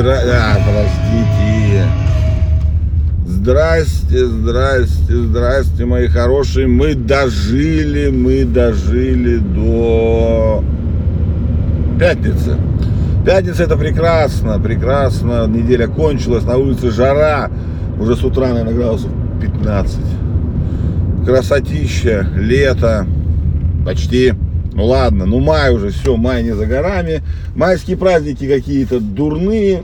Здра... А, подождите. Здрасте, здрасте, здрасте, мои хорошие. Мы дожили, мы дожили до пятницы. Пятница это прекрасно, прекрасно. Неделя кончилась, на улице жара. Уже с утра, наверное, градусов 15. Красотища, лето. Почти. Ну ладно, ну май уже, все, май не за горами. Майские праздники какие-то дурные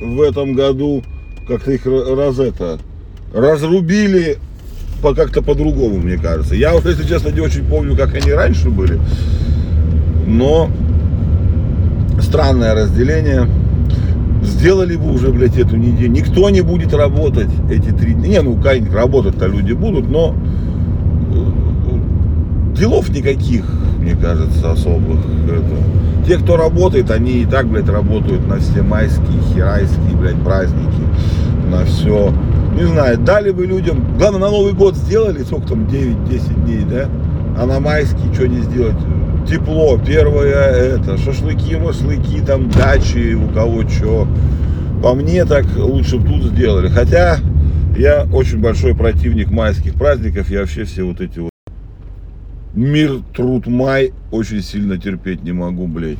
в этом году. Как-то их раз это разрубили по как-то по-другому, мне кажется. Я вот, если честно, не очень помню, как они раньше были. Но странное разделение. Сделали бы уже, блядь, эту неделю. Никто не будет работать эти три дня. Не, ну, конечно, работать-то люди будут, но э, делов никаких, мне кажется, особых. Это. Те, кто работает, они и так, блядь, работают на все майские, херайские, блядь, праздники, на все. Не знаю, дали бы людям, главное, на Новый год сделали, сколько там, 9-10 дней, да? А на майский что не сделать? тепло. Первое это шашлыки, машлыки, там дачи, у кого что. По мне так лучше бы тут сделали. Хотя я очень большой противник майских праздников. Я вообще все вот эти вот мир, труд, май очень сильно терпеть не могу, блядь.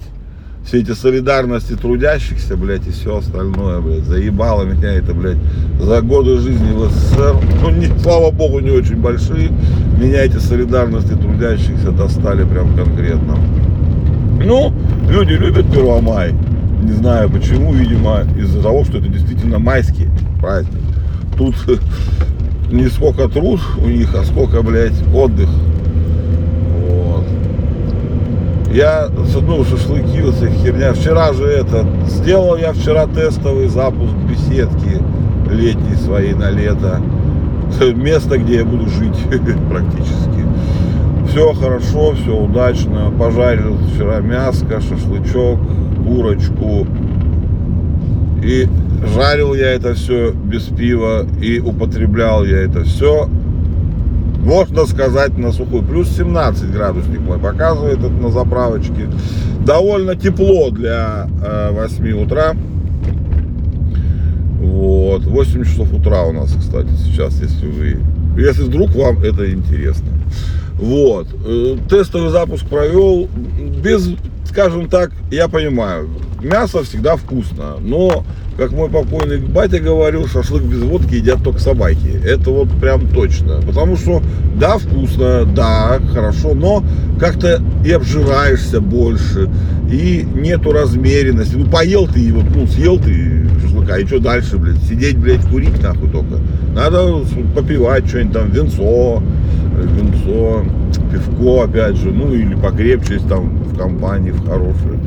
Все эти солидарности трудящихся, блядь, и все остальное, блядь, заебало меня это, блядь, за годы жизни в СССР, ну, не, слава богу, не очень большие, меня эти солидарности трудящихся достали прям конкретно. Ну, люди любят 1 мая, не знаю почему, видимо, из-за того, что это действительно майский праздник. Тут не сколько труд у них, а сколько, блядь, отдых. Я, ну, шашлыки, вот эта херня. Вчера же это, сделал я вчера тестовый запуск беседки летней своей на лето. Место, где я буду жить практически. Все хорошо, все удачно. Пожарил вчера мяско, шашлычок, курочку. И жарил я это все без пива и употреблял я это все можно сказать, на сухой. Плюс 17 градусник мой показывает это на заправочке. Довольно тепло для э, 8 утра. Вот. 8 часов утра у нас, кстати, сейчас, если вы... Если вдруг вам это интересно. Вот. Э, тестовый запуск провел. Без, скажем так, я понимаю, мясо всегда вкусно, но как мой покойный батя говорил, шашлык без водки едят только собаки. Это вот прям точно. Потому что, да, вкусно, да, хорошо, но как-то и обжираешься больше, и нету размеренности. Ну, поел ты, вот, ну, съел ты шашлыка, и что дальше, блядь? Сидеть, блядь, курить нахуй только. Надо попивать что-нибудь там, венцо, венцо, пивко, опять же, ну, или покрепче, если там в компании, в хорошей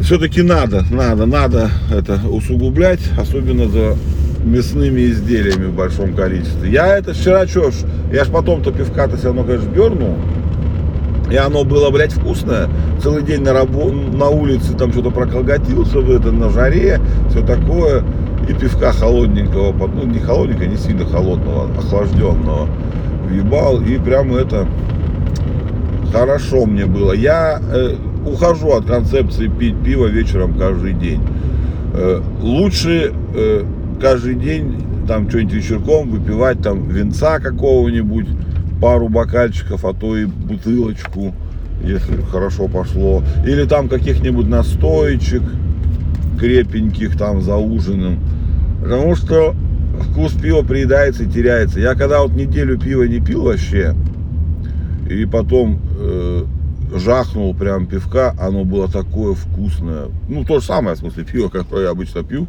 все-таки надо, надо, надо это усугублять, особенно за мясными изделиями в большом количестве. Я это вчера что ж, я ж потом-то пивка-то все равно, конечно, дернул. И оно было, блядь, вкусное. Целый день на, рабо- на улице там что-то проколготился в это, на жаре, все такое. И пивка холодненького, ну не холодненького, не сильно холодного, охлажденного въебал. И прям это хорошо мне было. Я э, ухожу от концепции пить пиво вечером каждый день. Э, лучше э, каждый день там что-нибудь вечерком выпивать там венца какого-нибудь, пару бокальчиков, а то и бутылочку, если хорошо пошло. Или там каких-нибудь настоечек крепеньких там за ужином. Потому что вкус пива приедается и теряется. Я когда вот неделю пива не пил вообще, и потом э, жахнул прям пивка, оно было такое вкусное. Ну, то же самое, в смысле, пиво, которое я обычно пью.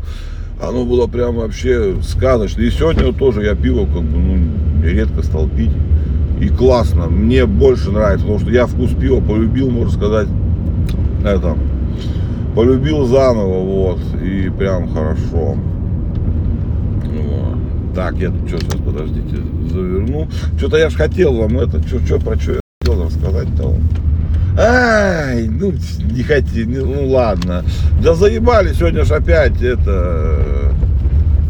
Оно было прям вообще сказочное. И сегодня тоже я пиво как бы, ну, редко стал пить. И классно. Мне больше нравится, потому что я вкус пива полюбил, можно сказать, это, полюбил заново, вот, и прям хорошо. Вот. Так, я тут что сейчас, подождите, заверну. Что-то я же хотел вам это, что, что, про что я хотел рассказать-то вам. Ай, ну не хотите, ну ладно. Да заебали сегодня ж опять это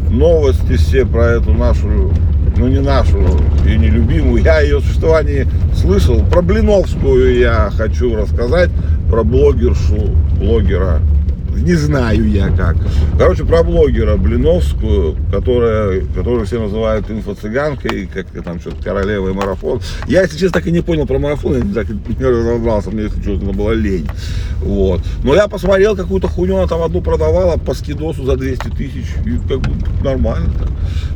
новости все про эту нашу, ну не нашу и не любимую. Я ее существование слышал. Про Блиновскую я хочу рассказать, про блогершу, блогера Не знаю я как. Короче, про блогера Блиновскую, которая, которую все называют инфо-цыганкой, как там что-то королева и марафон. Я, если честно, так и не понял про марафон, я так не разобрался, мне, если честно, была лень. Вот. Но я посмотрел какую-то хуйню, она там одну продавала по скидосу за 200 тысяч, и как бы нормально. -то.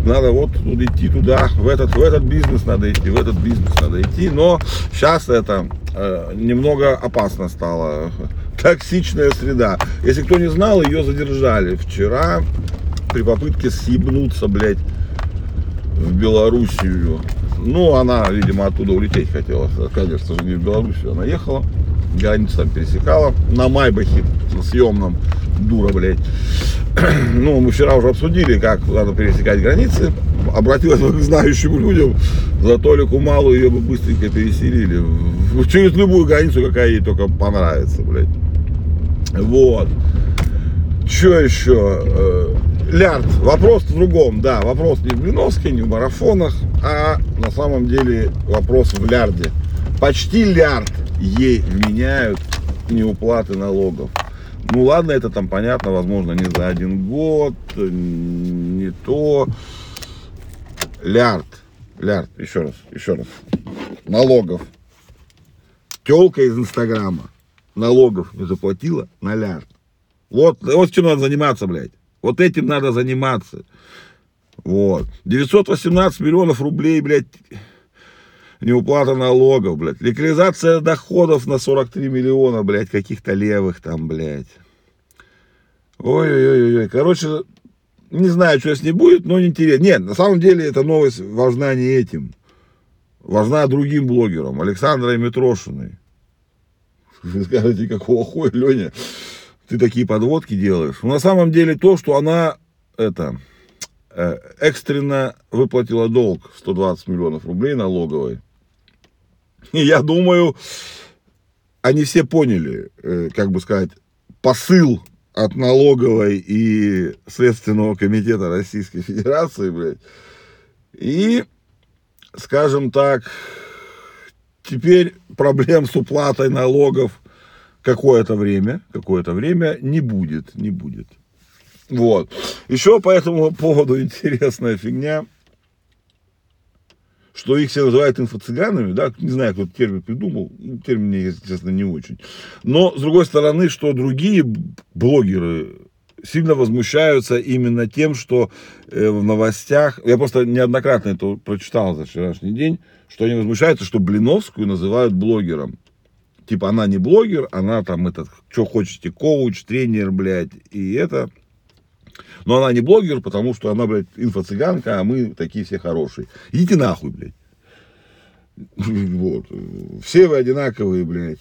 Надо вот идти туда, в этот, в этот бизнес надо идти, в этот бизнес надо идти. Но сейчас это э, немного опасно стало токсичная среда. Если кто не знал, ее задержали вчера при попытке съебнуться, блядь, в Белоруссию. Ну, она, видимо, оттуда улететь хотела. Конечно же, не в Белоруссию. Она ехала, границу там пересекала на Майбахе, съемном, дура, блядь. Ну, мы вчера уже обсудили, как надо пересекать границы. Обратилась к знающим людям, за Толику малую ее бы быстренько переселили. Через любую границу, какая ей только понравится, блядь. Вот. Что еще? Э, Лярд. Вопрос в другом, да. Вопрос не в Блиновске, не в марафонах, а на самом деле вопрос в Лярде. Почти лярд ей вменяют неуплаты налогов. Ну ладно, это там понятно, возможно, не за один год, не то. Лярд. Лярд, еще раз, еще раз. Налогов. Телка из Инстаграма налогов не заплатила на лярд. Вот, вот чем надо заниматься, блядь. Вот этим надо заниматься. Вот. 918 миллионов рублей, блядь, неуплата налогов, блядь. Легализация доходов на 43 миллиона, блядь, каких-то левых там, блядь. Ой-ой-ой-ой. Короче, не знаю, что с ней будет, но интересно. Нет, на самом деле эта новость важна не этим. Важна другим блогерам. Александрой Митрошиной. Вы скажете, какого хуя, Леня, ты такие подводки делаешь? Но на самом деле то, что она это э, экстренно выплатила долг 120 миллионов рублей налоговой. И я думаю, они все поняли, э, как бы сказать, посыл от налоговой и Следственного комитета Российской Федерации, блядь. И, скажем так, теперь проблем с уплатой налогов какое-то время, какое-то время не будет, не будет. Вот. Еще по этому поводу интересная фигня, что их все называют инфо-цыганами, да, не знаю, кто этот термин придумал, термин мне, честно, не очень. Но, с другой стороны, что другие блогеры сильно возмущаются именно тем, что э, в новостях, я просто неоднократно это прочитал за вчерашний день, что они возмущаются, что Блиновскую называют блогером. Типа она не блогер, она там этот, что хочете, коуч, тренер, блядь, и это. Но она не блогер, потому что она, блядь, инфо-цыганка, а мы такие все хорошие. Идите нахуй, блядь. Вот. Все вы одинаковые, блядь.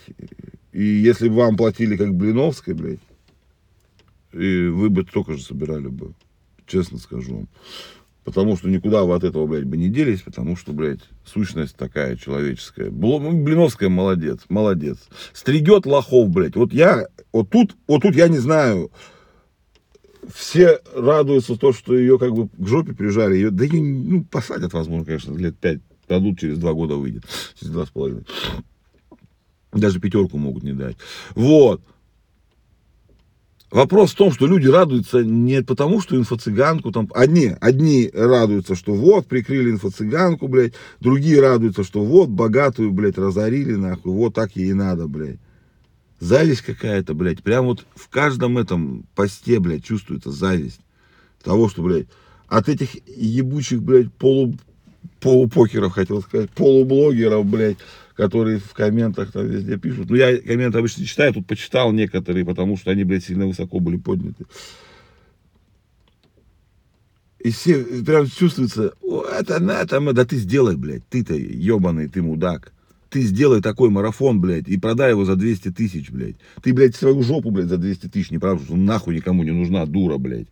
И если бы вам платили как Блиновской, блядь, и вы бы только же собирали бы, честно скажу вам. Потому что никуда вы от этого, блядь, бы не делись, потому что, блядь, сущность такая человеческая. Ну, Блиновская молодец, молодец. Стригет лохов, блядь. Вот я, вот тут, вот тут я не знаю, все радуются то, что ее как бы к жопе прижали. Ее, да ее, ну, посадят, возможно, конечно, лет пять. Дадут, через два года выйдет. Через два с половиной. Даже пятерку могут не дать. Вот. Вопрос в том, что люди радуются не потому, что инфо-цыганку там... Одни, одни радуются, что вот, прикрыли инфо-цыганку, блядь. Другие радуются, что вот, богатую, блядь, разорили, нахуй. Вот так ей надо, блядь. Зависть какая-то, блядь. Прям вот в каждом этом посте, блядь, чувствуется зависть. Того, что, блядь, от этих ебучих, блядь, полу, полупокеров, хотел сказать, полублогеров, блядь, которые в комментах там везде пишут. Ну, я комменты обычно читаю, тут почитал некоторые, потому что они, блядь, сильно высоко были подняты. И все прям чувствуется, это, это, да ты сделай, блядь, ты-то ебаный, ты мудак. Ты сделай такой марафон, блядь, и продай его за 200 тысяч, блядь. Ты, блядь, свою жопу, блядь, за 200 тысяч не продашь, что нахуй никому не нужна, дура, блядь.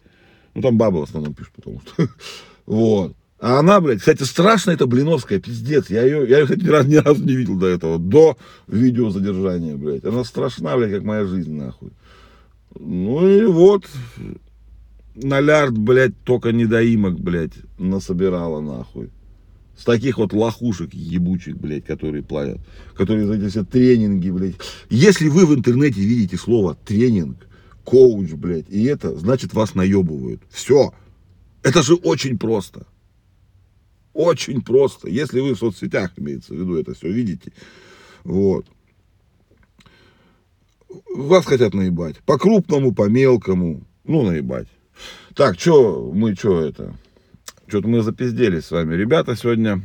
Ну, там бабы в основном пишут, потому что. Вот. А она, блядь, кстати, страшная это Блиновская, пиздец. Я ее, я ее, кстати, ни разу, ни разу не видел до этого, до видео задержания, блядь. Она страшна, блядь, как моя жизнь, нахуй. Ну и вот, на лярд, блядь, только недоимок, блядь, насобирала, нахуй. С таких вот лохушек ебучих, блядь, которые платят, которые за эти все тренинги, блядь. Если вы в интернете видите слово тренинг, коуч, блядь, и это, значит, вас наебывают. Все. Это же очень просто. Очень просто. Если вы в соцсетях, имеется в виду, это все видите. Вот. Вас хотят наебать. По крупному, по мелкому. Ну, наебать. Так, что мы, что это? Что-то мы запизделись с вами. Ребята, сегодня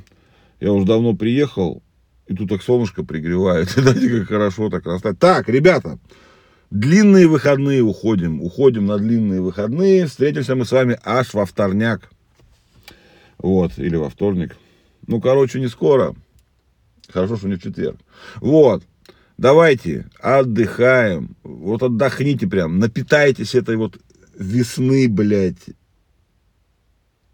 я уже давно приехал, и тут так солнышко пригревает. Знаете, как хорошо так растать. Так, ребята, длинные выходные уходим. Уходим на длинные выходные. Встретимся мы с вами аж во вторняк. Вот, или во вторник. Ну, короче, не скоро. Хорошо, что не в четверг. Вот. Давайте отдыхаем. Вот отдохните прям. Напитайтесь этой вот весны, блядь.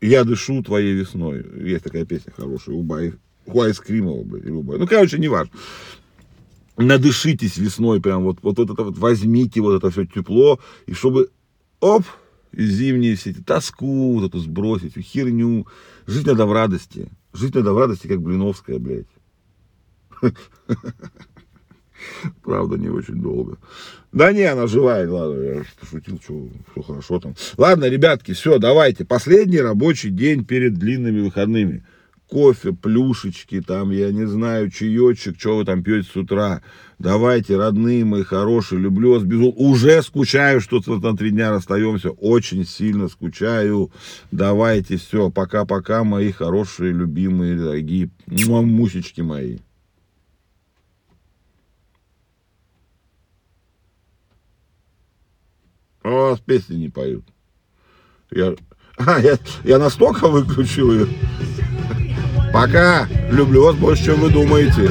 Я дышу твоей весной. Есть такая песня хорошая у, Бай, у Айскримова, блядь. Ну, короче, не важно. Надышитесь весной прям, вот, вот это вот возьмите вот это все тепло, и чтобы, оп, зимние все эти тоску вот эту сбросить, эту херню. Жить надо в радости. Жить надо в радости, как Блиновская, блядь. Правда, не очень долго. Да не, она живая, ладно, я пошутил, что все хорошо там. Ладно, ребятки, все, давайте. Последний рабочий день перед длинными выходными. Кофе, плюшечки, там, я не знаю, чаечек, что вы там пьете с утра. Давайте, родные мои хорошие, люблю вас безумно. Уже скучаю, что на три дня расстаемся. Очень сильно скучаю. Давайте, все, пока-пока, мои хорошие, любимые, дорогие мусечки мои. А у вас песни не поют. Я, а, я, я настолько выключил ее. Пока. Люблю вас больше, чем вы думаете.